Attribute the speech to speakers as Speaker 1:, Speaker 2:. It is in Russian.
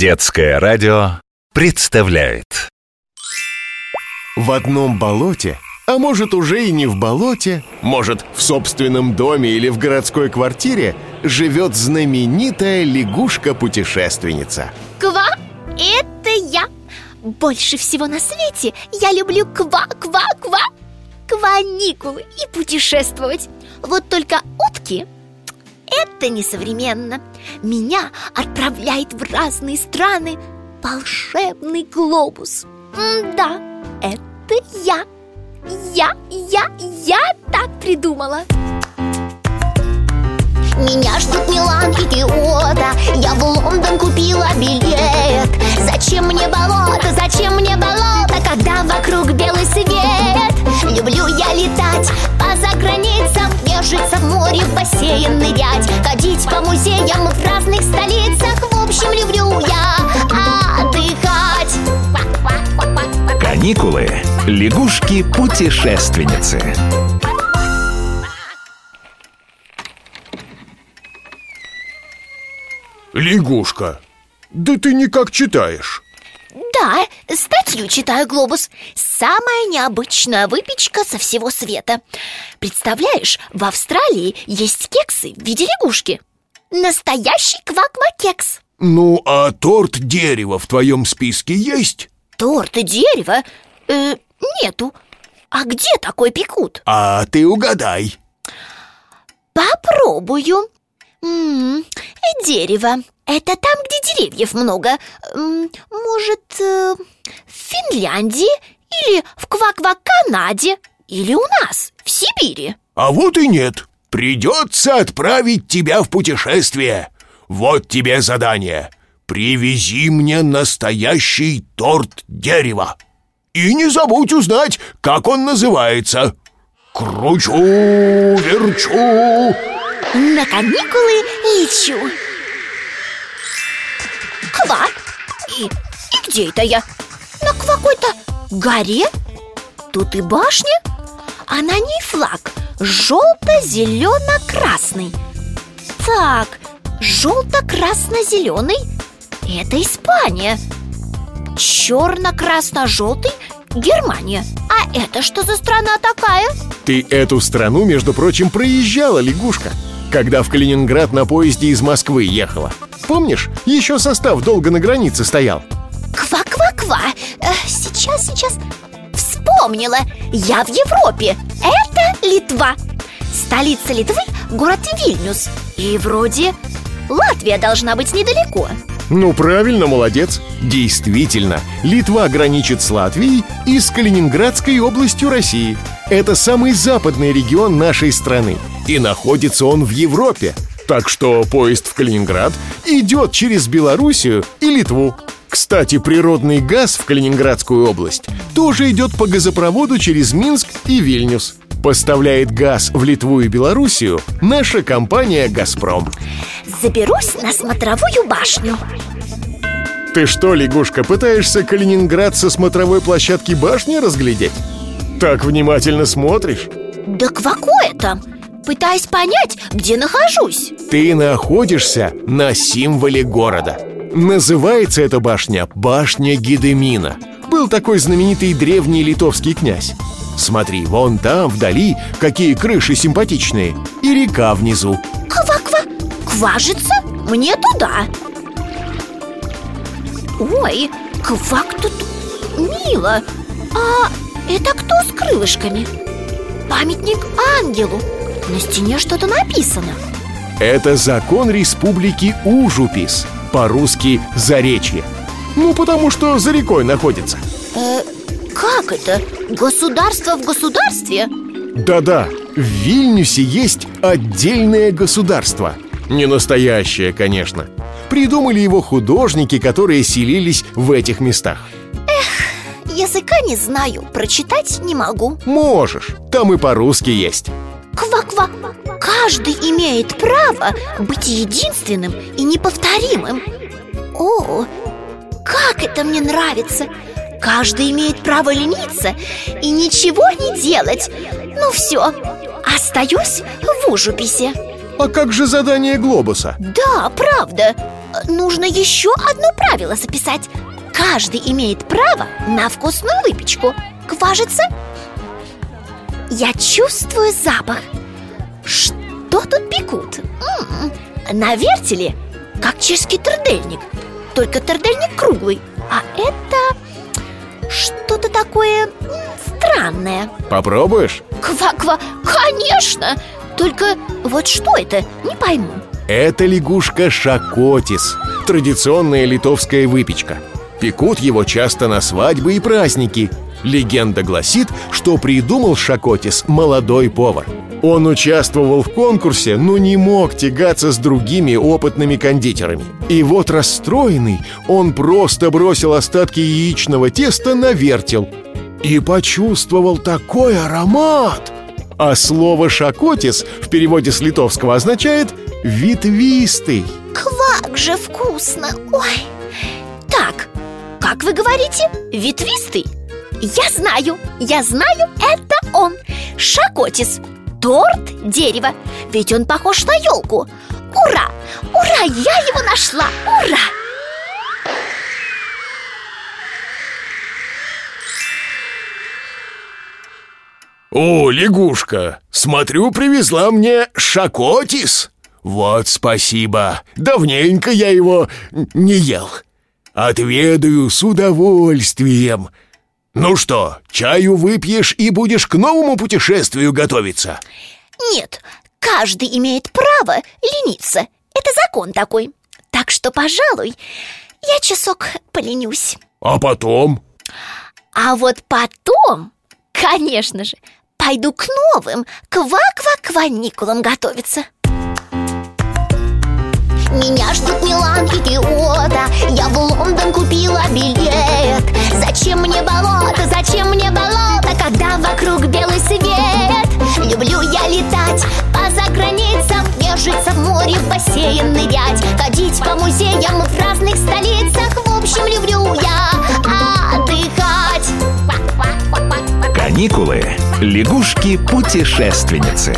Speaker 1: Детское радио представляет.
Speaker 2: В одном болоте, а может уже и не в болоте, может в собственном доме или в городской квартире живет знаменитая лягушка-путешественница.
Speaker 3: Ква, это я. Больше всего на свете я люблю ква-ква-ква Кваникулы и путешествовать. Вот только утки это несовременно. Меня отправляет в разные страны волшебный глобус. Да, это я. Я, я, я так придумала.
Speaker 4: Меня ждут Милан и Киото. Я в Лондон купила билет. Зачем мне болото, зачем мне болото Когда вокруг белый свет? Люблю я летать Нежиться в море, в бассейн нырять Ходить по музеям в разных столицах В общем, люблю я отдыхать
Speaker 1: Каникулы. Лягушки-путешественницы.
Speaker 2: Лягушка, да ты никак читаешь
Speaker 3: Да, статью читаю «Глобус» Самая необычная выпечка со всего света. Представляешь, в Австралии есть кексы в виде лягушки. Настоящий кваква-кекс.
Speaker 5: Ну, а торт дерева в твоем списке есть?
Speaker 3: Торт и дерево? Э, нету. А где такой пекут?
Speaker 5: А ты угадай.
Speaker 3: Попробую. М, Дерево Это там, где деревьев много. Может, э, в Финляндии Или в Кваква-Канаде Или у нас, в Сибири.
Speaker 5: А вот и нет. Придется отправить тебя в путешествие. Вот тебе задание. Привези мне настоящий торт дерева. И не забудь узнать, как он называется. Кручу, верчу.
Speaker 3: На каникулы лечу Ква И, и где это я? На какой-то горе? Тут и башня, а на ней флаг Желто-зелено-красный Так, желто-красно-зеленый Это Испания Черно-красно-желтый Германия А это что за страна такая?
Speaker 2: Ты эту страну, между прочим, проезжала, лягушка Когда в Калининград на поезде из Москвы ехала Помнишь, еще состав долго на границе стоял?
Speaker 3: Ква-ква-ква! Э, Сейчас, сейчас. Вспомнила. Я в Европе. Это Литва. Столица Литвы – город Вильнюс. И вроде Латвия должна быть недалеко.
Speaker 2: Ну, правильно, молодец. Действительно, Литва граничит с Латвией и с Калининградской областью России. Это самый западный регион нашей страны. И находится он в Европе Так что поезд в Калининград идет через Белоруссию и Литву кстати, природный газ в Калининградскую область тоже идет по газопроводу через Минск и Вильнюс. Поставляет газ в Литву и Белоруссию наша компания «Газпром».
Speaker 3: Заберусь на смотровую башню
Speaker 2: Ты что, лягушка, пытаешься Калининград со смотровой площадки башни разглядеть? Так внимательно смотришь?
Speaker 3: Да какое там? Пытаюсь понять, где нахожусь.
Speaker 2: Ты находишься на символе города. Называется эта башня Башня Гедемина Был такой знаменитый древний литовский князь. Смотри, вон там, вдали, какие крыши симпатичные. И река внизу.
Speaker 3: Ква-ква, кважится? Мне туда. Ой, квак тут мило. А это кто с крылышками? Памятник ангелу На стене что-то написано.
Speaker 2: Это закон республики Ужупис По-русски Заречье Ну, потому что за рекой находится.
Speaker 3: Э, Как это? Государство в государстве?
Speaker 2: Да-да, в Вильнюсе есть отдельное государство. Не настоящее, конечно. Придумали его художники, которые селились в этих местах.
Speaker 3: Языка не знаю, прочитать не могу.
Speaker 2: Можешь, там и по-русски есть
Speaker 3: Ква-ква. Каждый имеет право быть единственным и неповторимым. О, как это мне нравится. Каждый имеет право лениться и ничего не делать. Ну все, остаюсь в ужуписе.
Speaker 2: А как же задание глобуса?
Speaker 3: Да, правда. Нужно еще одно правило записать. Каждый имеет право на вкусную выпечку. Кажется, я чувствую запах. Что тут пекут? М-м, на вертеле, как чешский тордельник Только тордельник круглый. А это что-то такое странное.
Speaker 2: Попробуешь?
Speaker 3: Ква-ква, конечно! Только вот что это, не пойму.
Speaker 2: Это лягушка шакотис Традиционная литовская выпечка. Пекут его часто на свадьбы и праздники Легенда гласит, что придумал Шакотис молодой повар Он участвовал в конкурсе, но не мог тягаться с другими опытными кондитерами И вот расстроенный, он просто бросил остатки яичного теста на вертел И почувствовал такой аромат! А слово «шакотис» в переводе с литовского означает «ветвистый»
Speaker 3: Квак же вкусно! Ой! Так, как вы говорите? Ветвистый? Я знаю, я знаю, это он Шакотис Торт дерева Ведь он похож на елку Ура! Ура! Я его нашла! Ура!
Speaker 5: О, лягушка, смотрю, привезла мне шакотис Вот спасибо, давненько я его не ел Отведаю с удовольствием Ну что, чаю выпьешь и будешь к новому путешествию готовиться?
Speaker 3: Нет, каждый имеет право лениться Это закон такой Так что, пожалуй, я часок поленюсь
Speaker 5: А потом?
Speaker 3: А вот потом, конечно же, пойду к новым ква-ква-кваникулам готовиться
Speaker 4: Меня ждут Милан и Киото. Я в Лондон купила билет. Зачем мне болото, зачем мне болото Когда вокруг белый свет? Люблю я летать по заграницам Нежиться в море, в бассейн нырять. Ходить по музеям в разных столицах. В общем, люблю я отдыхать.
Speaker 1: Каникулы. Лягушки-путешественницы.